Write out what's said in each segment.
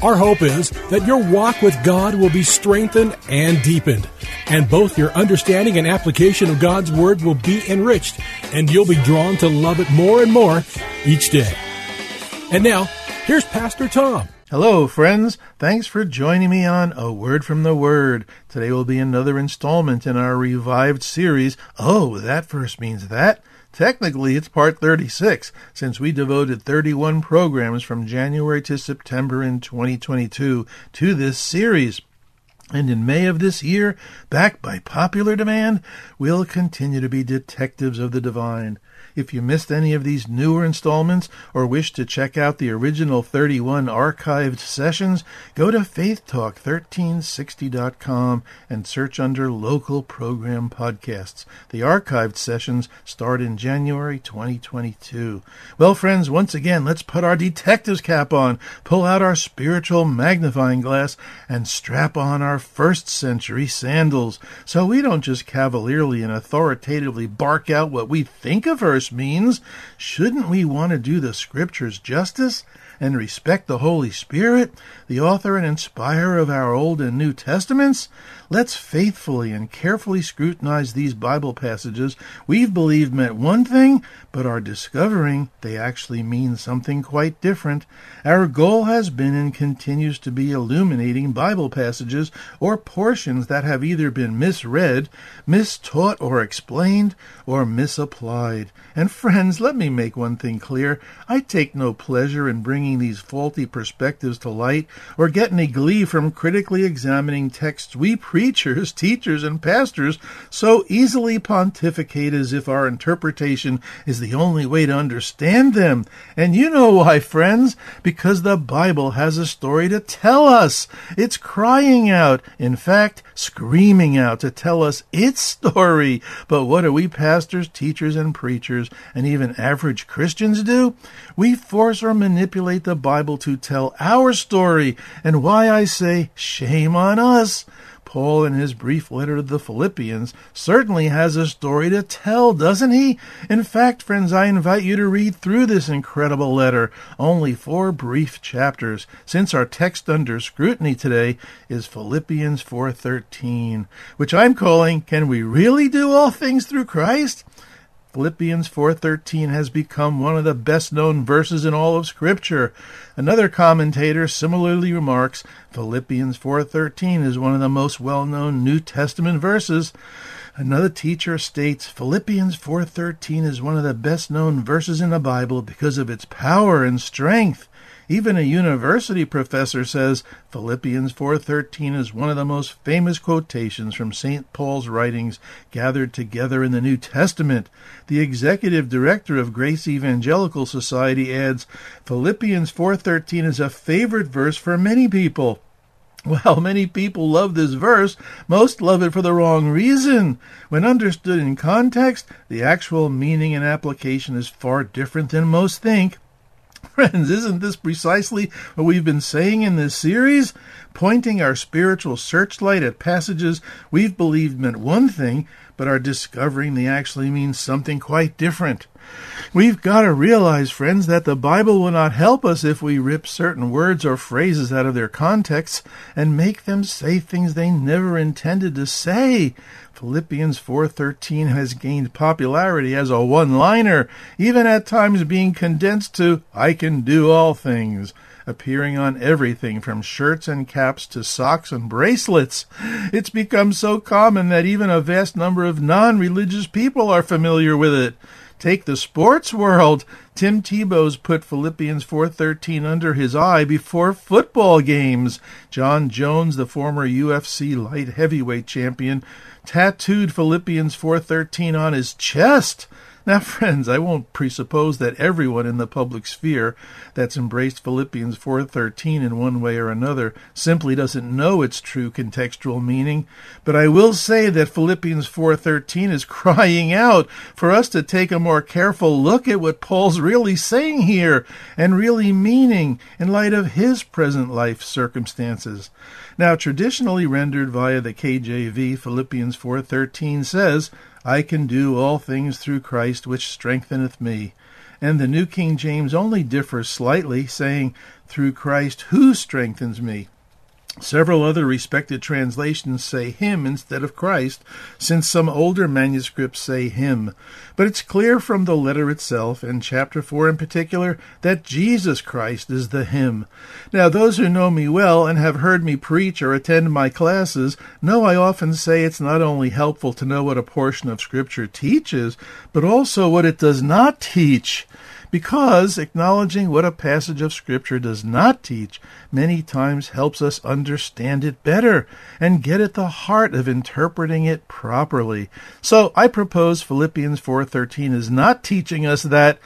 Our hope is that your walk with God will be strengthened and deepened, and both your understanding and application of God's Word will be enriched, and you'll be drawn to love it more and more each day. And now, here's Pastor Tom. Hello, friends. Thanks for joining me on A Word from the Word. Today will be another installment in our revived series. Oh, that verse means that. Technically, it's part 36, since we devoted 31 programs from January to September in 2022 to this series. And in May of this year, backed by popular demand, we'll continue to be detectives of the divine. If you missed any of these newer installments or wish to check out the original 31 archived sessions, go to faithtalk1360.com and search under local program podcasts. The archived sessions start in January 2022. Well, friends, once again, let's put our detective's cap on, pull out our spiritual magnifying glass, and strap on our first century sandals so we don't just cavalierly and authoritatively bark out what we think a means. Shouldn't we want to do the scriptures justice? and respect the Holy Spirit, the author and inspirer of our Old and New Testaments? Let's faithfully and carefully scrutinize these Bible passages we've believed meant one thing, but are discovering they actually mean something quite different. Our goal has been and continues to be illuminating Bible passages or portions that have either been misread, mistaught or explained, or misapplied. And friends, let me make one thing clear. I take no pleasure in bringing these faulty perspectives to light or get any glee from critically examining texts we preachers, teachers, and pastors so easily pontificate as if our interpretation is the only way to understand them. And you know why, friends? Because the Bible has a story to tell us. It's crying out, in fact, screaming out to tell us its story. But what do we pastors, teachers, and preachers, and even average Christians do? We force or manipulate the Bible to tell our story, and why I say, shame on us. Paul, in his brief letter to the Philippians, certainly has a story to tell, doesn't he? In fact, friends, I invite you to read through this incredible letter, only four brief chapters, since our text under scrutiny today is Philippians 4:13, which I'm calling Can We Really Do All Things Through Christ? Philippians 4:13 has become one of the best-known verses in all of scripture. Another commentator similarly remarks Philippians 4:13 is one of the most well-known New Testament verses. Another teacher states Philippians 4:13 is one of the best-known verses in the Bible because of its power and strength. Even a university professor says Philippians 4:13 is one of the most famous quotations from St. Paul's writings gathered together in the New Testament. The executive director of Grace Evangelical Society adds, Philippians 4:13 is a favorite verse for many people. Well, many people love this verse. Most love it for the wrong reason. When understood in context, the actual meaning and application is far different than most think. Friends, isn't this precisely what we've been saying in this series? Pointing our spiritual searchlight at passages we've believed meant one thing, but are discovering they actually mean something quite different. We've got to realize, friends, that the Bible will not help us if we rip certain words or phrases out of their contexts and make them say things they never intended to say. Philippians 4:13 has gained popularity as a one-liner, even at times being condensed to I can do all things appearing on everything from shirts and caps to socks and bracelets. It's become so common that even a vast number of non religious people are familiar with it. Take the sports world. Tim Tebow's put Philippians 4:13 under his eye before football games. Jon Jones, the former UFC light heavyweight champion, tattooed Philippians 4:13 on his chest. Now, friends, I won't presuppose that everyone in the public sphere that's embraced Philippians 4:13 in one way or another simply doesn't know its true contextual meaning, but I will say that Philippians 4:13 is crying out for us to take a more careful look at what Paul's really saying here and really meaning in light of his present life circumstances. Now, traditionally rendered via the KJV, Philippians 4:13 says, I can do all things through Christ which strengtheneth me. And the New King James only differs slightly, saying, Through Christ who strengthens me. Several other respected translations say him instead of Christ, since some older manuscripts say him. But it's clear from the letter itself, and chapter 4 in particular, that Jesus Christ is the him. Now, those who know me well and have heard me preach or attend my classes know I often say it's not only helpful to know what a portion of Scripture teaches, but also what it does not teach because acknowledging what a passage of Scripture does not teach many times helps us understand it better and get at the heart of interpreting it properly. So I propose Philippians 4:13 is not teaching us that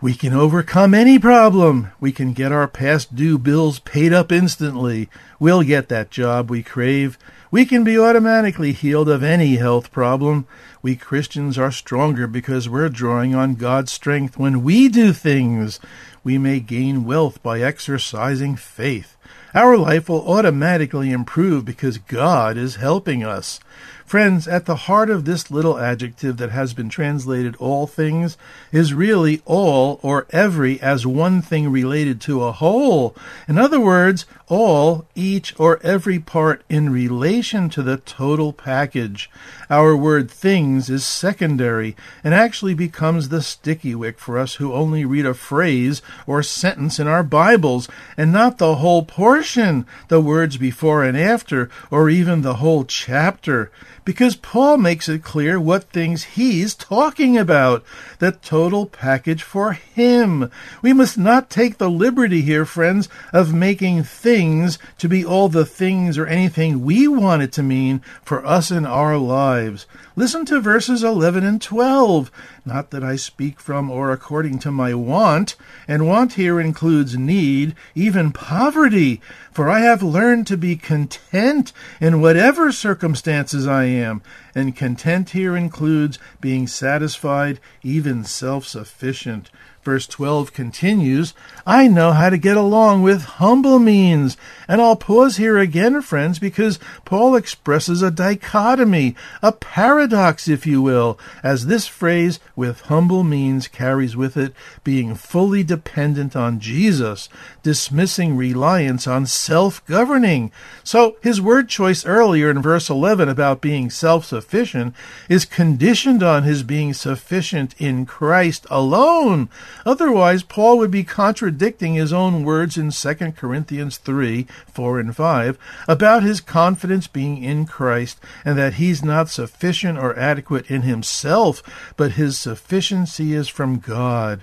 we can overcome any problem. We can get our past due bills paid up instantly. We'll get that job we crave. We can be automatically healed of any health problem. We Christians are stronger because we're drawing on God's strength when we do things. We may gain wealth by exercising faith. Our life will automatically improve because God is helping us. Friends, at the heart of this little adjective that has been translated all things is really all or every as one thing related to a whole. In other words, all, each, or every part in relation to the total package. Our word things is secondary and actually becomes the sticky wick for us who only read a phrase or sentence in our Bibles and not the whole portion, the words before and after, or even the whole chapter because Paul makes it clear what things he's talking about. The total package for him. We must not take the liberty here, friends, of making things to be all the things or anything we want it to mean for us in our lives. Listen to verses 11 and 12. Not that I speak from or according to my want, and want here includes need, even poverty, for I have learned to be content in whatever circumstances I am, and content here includes being satisfied, even self sufficient. Verse 12 continues, I know how to get along with humble means. And I'll pause here again, friends, because Paul expresses a dichotomy, a paradox, if you will, as this phrase, with humble means, carries with it being fully dependent on Jesus, dismissing reliance on self governing. So his word choice earlier in verse 11 about being self sufficient is conditioned on his being sufficient in Christ alone. Otherwise, Paul would be contradicting his own words in 2 Corinthians 3 4 and 5 about his confidence being in Christ and that he's not sufficient or adequate in himself, but his sufficiency is from God.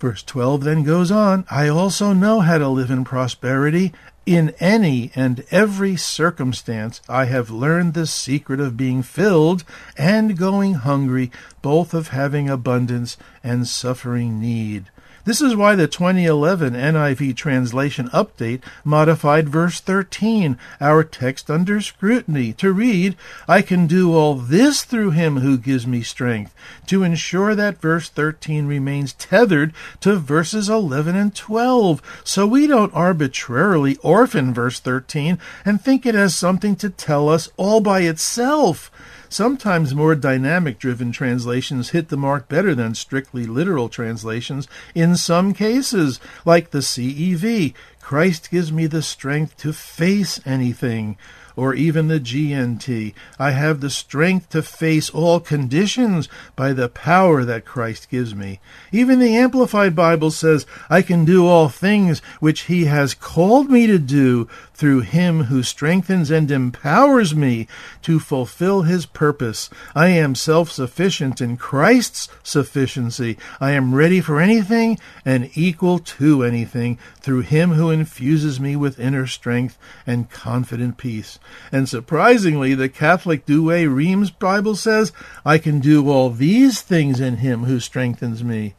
Verse 12 then goes on I also know how to live in prosperity. In any and every circumstance, I have learned the secret of being filled and going hungry, both of having abundance and suffering need. This is why the 2011 NIV translation update modified verse 13, our text under scrutiny, to read, I can do all this through him who gives me strength, to ensure that verse 13 remains tethered to verses 11 and 12, so we don't arbitrarily orphan verse 13 and think it has something to tell us all by itself. Sometimes more dynamic driven translations hit the mark better than strictly literal translations in some cases, like the CEV. Christ gives me the strength to face anything or even the GNT. I have the strength to face all conditions by the power that Christ gives me. Even the Amplified Bible says, I can do all things which He has called me to do through Him who strengthens and empowers me to fulfill His purpose. I am self sufficient in Christ's sufficiency. I am ready for anything and equal to anything through Him who infuses me with inner strength and confident peace. And surprisingly, the Catholic Douay Rheims Bible says, I can do all these things in Him who strengthens me.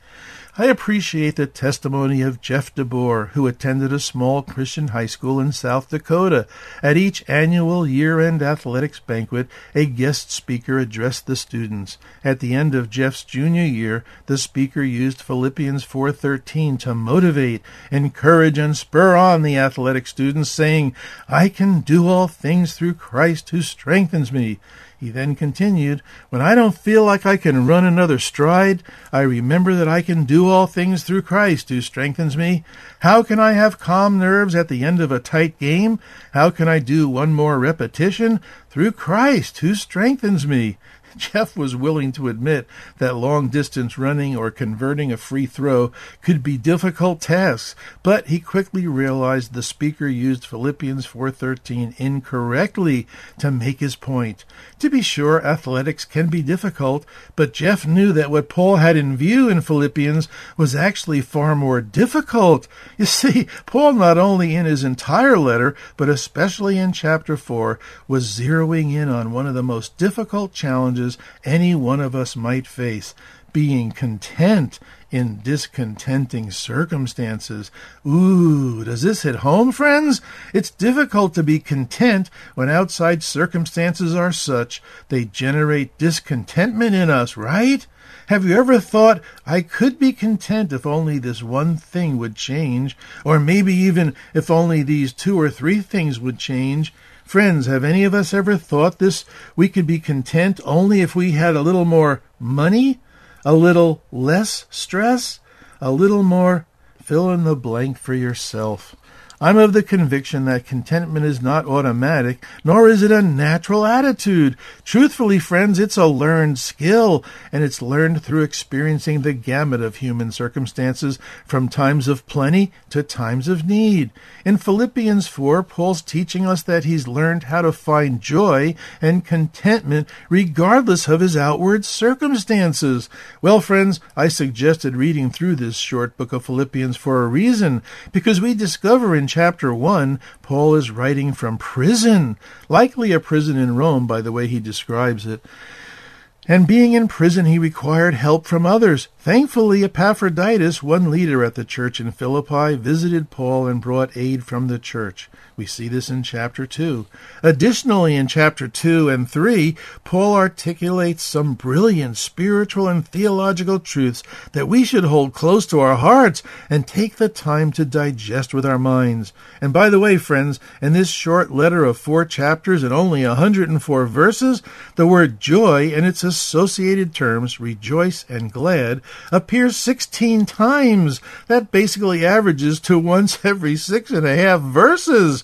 I appreciate the testimony of Jeff DeBoer, who attended a small Christian high school in South Dakota. At each annual year-end athletics banquet, a guest speaker addressed the students. At the end of Jeff's junior year, the speaker used Philippians 4:13 to motivate, encourage and spur on the athletic students saying, "I can do all things through Christ who strengthens me." He then continued, When I don't feel like I can run another stride, I remember that I can do all things through Christ who strengthens me. How can I have calm nerves at the end of a tight game? How can I do one more repetition? Through Christ who strengthens me. Jeff was willing to admit that long distance running or converting a free throw could be difficult tasks, but he quickly realized the speaker used Philippians 4:13 incorrectly to make his point. To be sure, athletics can be difficult, but Jeff knew that what Paul had in view in Philippians was actually far more difficult. You see, Paul not only in his entire letter, but especially in chapter 4, was zeroing in on one of the most difficult challenges any one of us might face being content in discontenting circumstances. Ooh, does this hit home, friends? It's difficult to be content when outside circumstances are such they generate discontentment in us, right? Have you ever thought, I could be content if only this one thing would change, or maybe even if only these two or three things would change? Friends, have any of us ever thought this? We could be content only if we had a little more money, a little less stress, a little more fill in the blank for yourself. I'm of the conviction that contentment is not automatic, nor is it a natural attitude. Truthfully, friends, it's a learned skill, and it's learned through experiencing the gamut of human circumstances from times of plenty to times of need. In Philippians 4, Paul's teaching us that he's learned how to find joy and contentment regardless of his outward circumstances. Well, friends, I suggested reading through this short book of Philippians for a reason, because we discover in chapter 1, Paul is writing from prison, likely a prison in Rome by the way he describes it. And being in prison, he required help from others. Thankfully, Epaphroditus, one leader at the church in Philippi, visited Paul and brought aid from the church. We see this in chapter 2. Additionally, in chapter 2 and 3, Paul articulates some brilliant spiritual and theological truths that we should hold close to our hearts and take the time to digest with our minds. And by the way, friends, in this short letter of four chapters and only 104 verses, the word joy and its associated terms, rejoice and glad, appears 16 times. That basically averages to once every six and a half verses.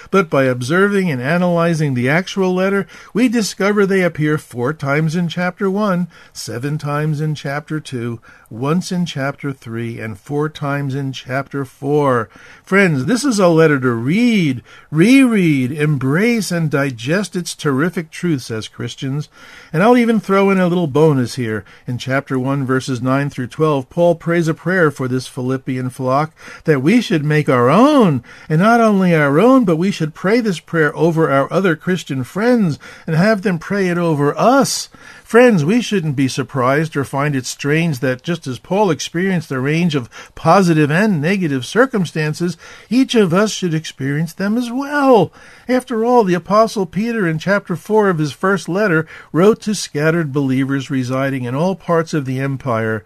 But by observing and analyzing the actual letter, we discover they appear four times in chapter 1, seven times in chapter 2, once in chapter 3, and four times in chapter 4. Friends, this is a letter to read, reread, embrace, and digest its terrific truths as Christians. And I'll even throw in a little bonus here. In chapter 1, verses 9 through 12, Paul prays a prayer for this Philippian flock that we should make our own, and not only our own, but we should pray this prayer over our other Christian friends and have them pray it over us. Friends, we shouldn't be surprised or find it strange that just as Paul experienced a range of positive and negative circumstances, each of us should experience them as well. After all, the Apostle Peter in chapter 4 of his first letter wrote to scattered believers residing in all parts of the empire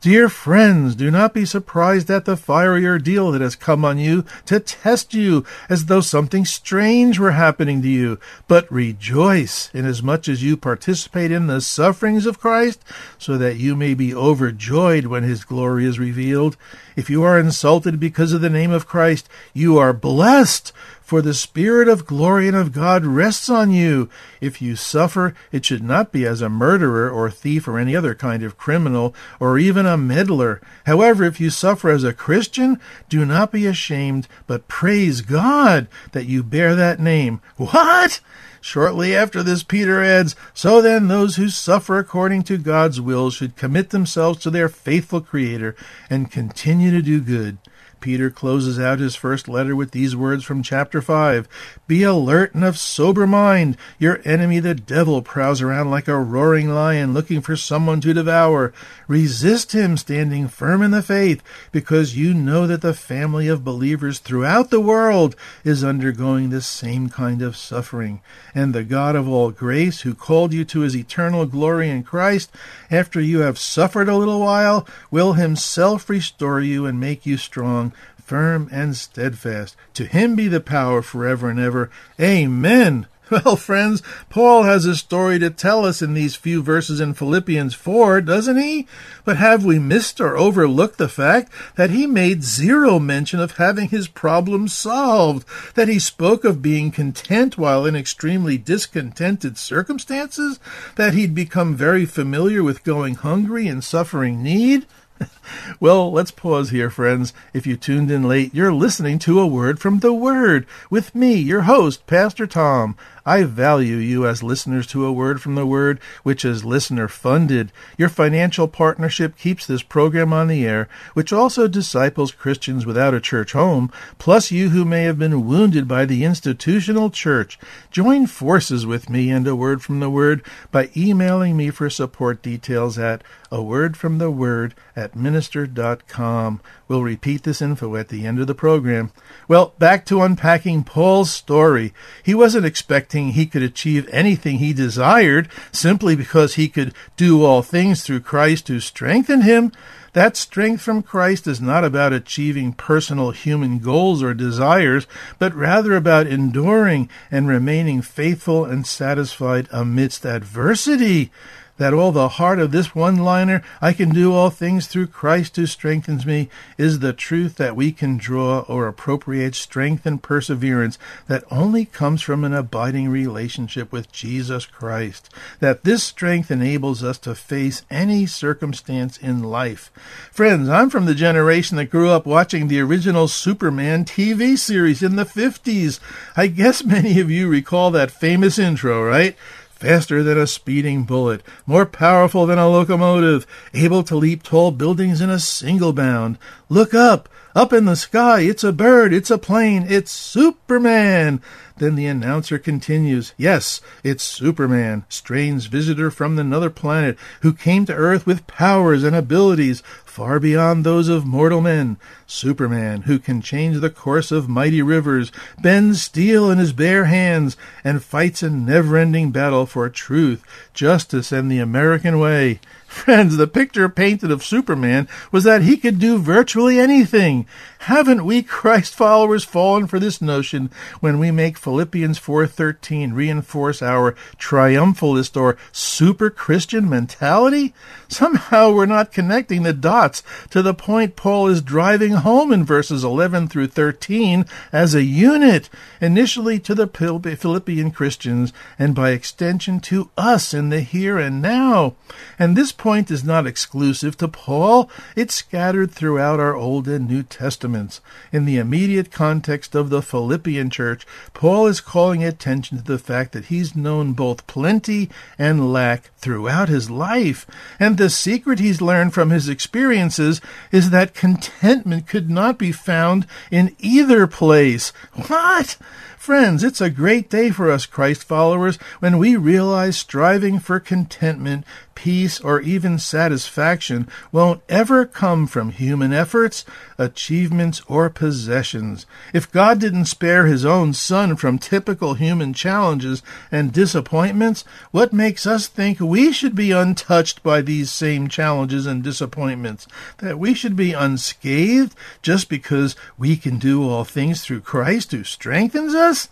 Dear friends, do not be surprised at the fiery ordeal that has come on you to test you, as though something strange were happening to you. But rejoice, inasmuch as you participate in the sufferings of Christ, so that you may be overjoyed when his glory is revealed. If you are insulted because of the name of Christ, you are blessed, for the Spirit of glory and of God rests on you. If you suffer, it should not be as a murderer or thief or any other kind of criminal or even a meddler. However, if you suffer as a Christian, do not be ashamed, but praise God that you bear that name. What? Shortly after this, Peter adds, So then, those who suffer according to God's will should commit themselves to their faithful Creator and continue to do good. Peter closes out his first letter with these words from chapter 5 Be alert and of sober mind. Your enemy, the devil, prowls around like a roaring lion looking for someone to devour. Resist him, standing firm in the faith, because you know that the family of believers throughout the world is undergoing the same kind of suffering. And the God of all grace, who called you to his eternal glory in Christ, after you have suffered a little while, will himself restore you and make you strong firm and steadfast. To him be the power forever and ever. Amen. Well, friends, Paul has a story to tell us in these few verses in Philippians 4, doesn't he? But have we missed or overlooked the fact that he made zero mention of having his problems solved, that he spoke of being content while in extremely discontented circumstances, that he'd become very familiar with going hungry and suffering need? well, let's pause here, friends. If you tuned in late, you're listening to a word from the Word with me, your host, Pastor Tom. I value you as listeners to a word from the Word, which is listener funded. Your financial partnership keeps this program on the air, which also disciples Christians without a church home, plus you who may have been wounded by the institutional church. Join forces with me and a word from the Word by emailing me for support details at a word from the Word at minister.com. We'll repeat this info at the end of the program. Well, back to unpacking Paul's story. He wasn't expecting he could achieve anything he desired simply because he could do all things through Christ who strengthened him. That strength from Christ is not about achieving personal human goals or desires, but rather about enduring and remaining faithful and satisfied amidst adversity that all the heart of this one liner, I can do all things through Christ who strengthens me, is the truth that we can draw or appropriate strength and perseverance that only comes from an abiding relationship with Jesus Christ. That this strength enables us to face any circumstance in life. Friends, I'm from the generation that grew up watching the original Superman TV series in the 50s. I guess many of you recall that famous intro, right? Faster than a speeding bullet, more powerful than a locomotive, able to leap tall buildings in a single bound. Look up! Up in the sky! It's a bird! It's a plane! It's Superman! Then the announcer continues, Yes, it's Superman, strange visitor from another planet, who came to Earth with powers and abilities far beyond those of mortal men. Superman, who can change the course of mighty rivers, bends steel in his bare hands, and fights a never-ending battle for truth, justice, and the American way. Friends, the picture painted of Superman was that he could do virtually anything. Haven't we Christ followers fallen for this notion when we make Philippians 4:13 reinforce our triumphalist or super Christian mentality? Somehow we're not connecting the dots to the point Paul is driving home in verses 11 through 13 as a unit, initially to the Philippian Christians and by extension to us in the here and now. And this point is not exclusive to Paul, it's scattered throughout our Old and New Testaments. In the immediate context of the Philippian church, Paul is calling attention to the fact that he's known both plenty and lack throughout his life, and the secret he's learned from his experiences is that contentment could not be found in either place. What? Friends, it's a great day for us Christ followers when we realize striving for contentment peace, or even satisfaction won't ever come from human efforts, achievements, or possessions. If God didn't spare his own son from typical human challenges and disappointments, what makes us think we should be untouched by these same challenges and disappointments? That we should be unscathed just because we can do all things through Christ who strengthens us?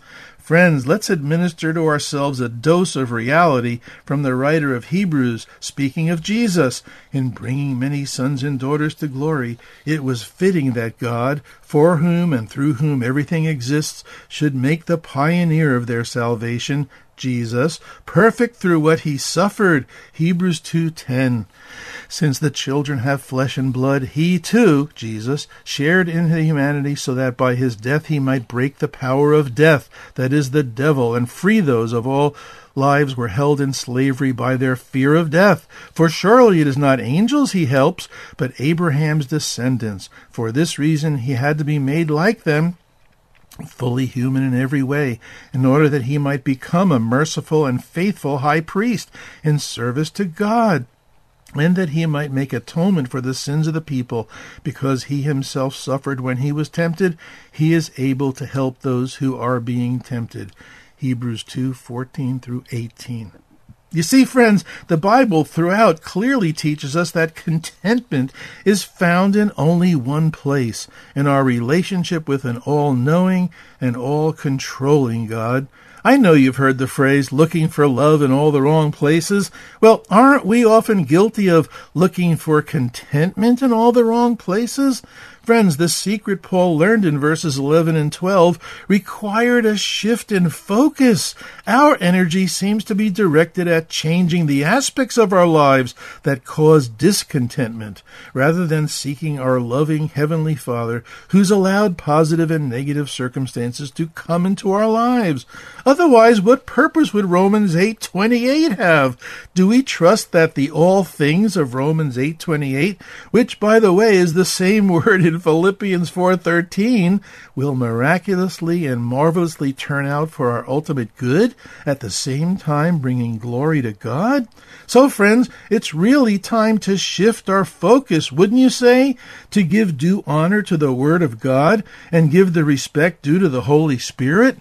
Friends, let's administer to ourselves a dose of reality from the writer of Hebrews, speaking of Jesus. In bringing many sons and daughters to glory, it was fitting that God, for whom and through whom everything exists, should make the pioneer of their salvation, Jesus, perfect through what he suffered. Hebrews 2:10. Since the children have flesh and blood, he too, Jesus, shared in humanity so that by his death he might break the power of death, that is the devil, and free those of all lives were held in slavery by their fear of death. For surely it is not angels he helps, but Abraham's descendants. For this reason he had to be made like them fully human in every way, in order that he might become a merciful and faithful high priest in service to God, and that he might make atonement for the sins of the people, because he himself suffered when he was tempted, he is able to help those who are being tempted. Hebrews 2:14 through 18. You see, friends, the Bible throughout clearly teaches us that contentment is found in only one place in our relationship with an all knowing and all controlling God. I know you've heard the phrase looking for love in all the wrong places. Well, aren't we often guilty of looking for contentment in all the wrong places? Friends, the secret Paul learned in verses 11 and 12 required a shift in focus. Our energy seems to be directed at changing the aspects of our lives that cause discontentment, rather than seeking our loving Heavenly Father who's allowed positive and negative circumstances to come into our lives. Otherwise, what purpose would Romans 8:28 have? Do we trust that the all things of Romans 8:28, which by the way is the same word in Philippians 4:13, will miraculously and marvelously turn out for our ultimate good, at the same time bringing glory to God? So, friends, it's really time to shift our focus, wouldn't you say? To give due honor to the Word of God and give the respect due to the Holy Spirit?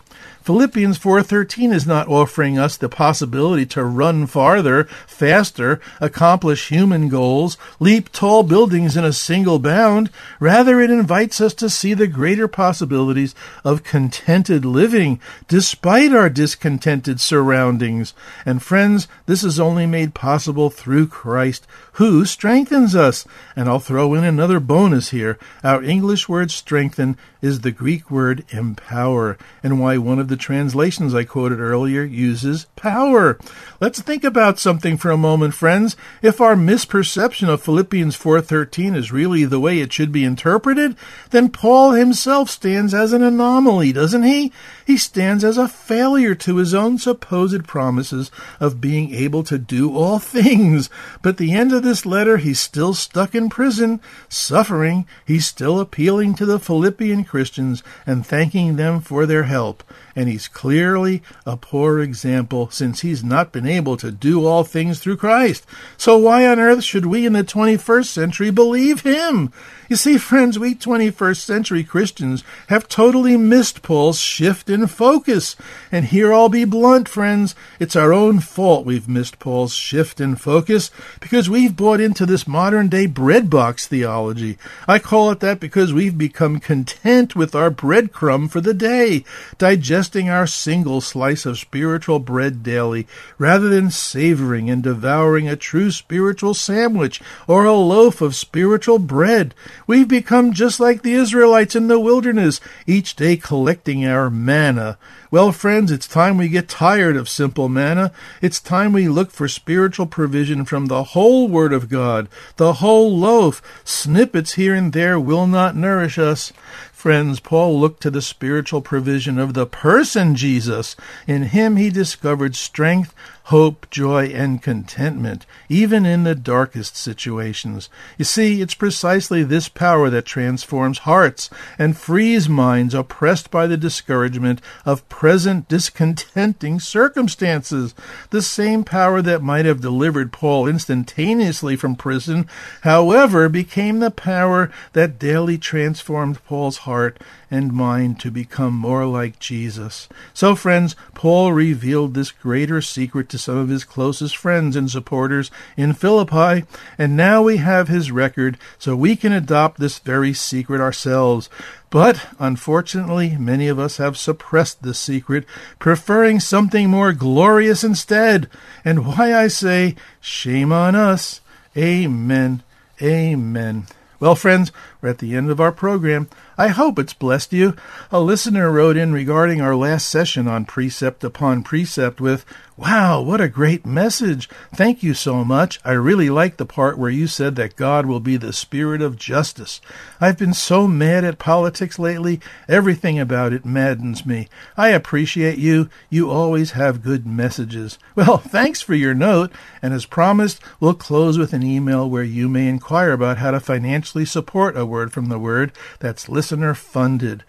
Philippians 4:13 is not offering us the possibility to run farther, faster, accomplish human goals, leap tall buildings in a single bound. Rather, it invites us to see the greater possibilities of contented living despite our discontented surroundings. And friends, this is only made possible through Christ, who strengthens us. And I'll throw in another bonus here. Our English word strengthen is the Greek word empower, and why one of the translations I quoted earlier uses power. Let's think about something for a moment, friends. If our misperception of Philippians 4:13 is really the way it should be interpreted, then Paul himself stands as an anomaly, doesn't he? He stands as a failure to his own supposed promises of being able to do all things. But the end of this letter, he's still stuck in prison, suffering. He's still appealing to the Philippian Christians and thanking them for their help. And he's clearly a poor example since he's not been able to do all things through Christ. So why on earth should we in the 21st century believe him? You see, friends, we 21st century Christians have totally missed Paul's shift in focus. And here I'll be blunt, friends. It's our own fault we've missed Paul's shift in focus because we've bought into this modern day breadbox theology. I call it that because we've become content with our breadcrumb for the day, digesting our single slice of spiritual bread daily, rather than savoring and devouring a true spiritual sandwich or a loaf of spiritual bread. We've become just like the Israelites in the wilderness, each day collecting our manna. Well, friends, it's time we get tired of simple manna. It's time we look for spiritual provision from the whole Word of God, the whole loaf. Snippets here and there will not nourish us. Friends, Paul looked to the spiritual provision of the person Jesus. In him he discovered strength, hope, joy, and contentment, even in the darkest situations. You see, it's precisely this power that transforms hearts and frees minds oppressed by the discouragement of present discontenting circumstances. The same power that might have delivered Paul instantaneously from prison, however, became the power that daily transformed Paul's heart and mind to become more like Jesus. So, friends, Paul revealed this greater secret to some of his closest friends and supporters in Philippi, and now we have his record, so we can adopt this very secret ourselves. But unfortunately, many of us have suppressed this secret, preferring something more glorious instead. And why I say, shame on us. Amen. Amen. Well, friends, we're at the end of our program. I hope it's blessed you. A listener wrote in regarding our last session on precept upon precept with, Wow, what a great message. Thank you so much. I really like the part where you said that God will be the spirit of justice. I've been so mad at politics lately. Everything about it maddens me. I appreciate you. You always have good messages. Well, thanks for your note. And as promised, we'll close with an email where you may inquire about how to financially support a word from the word that's listener funded.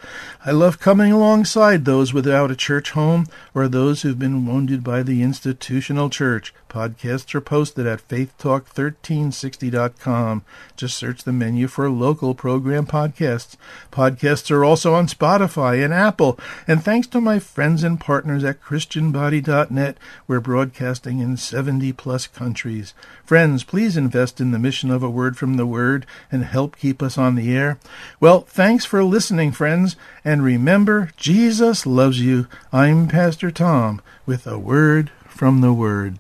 I love coming alongside those without a church home or those who've been wounded by the institutional church. Podcasts are posted at faithtalk1360.com. Just search the menu for local program podcasts. Podcasts are also on Spotify and Apple. And thanks to my friends and partners at ChristianBody.net, we're broadcasting in 70 plus countries. Friends, please invest in the mission of A Word from the Word and help keep us on the air. Well, thanks for listening, friends. And remember, Jesus loves you. I'm Pastor Tom with A Word from the Word.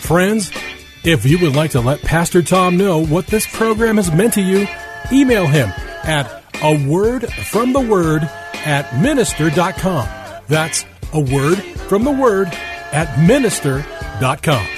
Friends, if you would like to let Pastor Tom know what this program has meant to you, email him at a word from the word at minister.com. That's a word from the word at minister.com.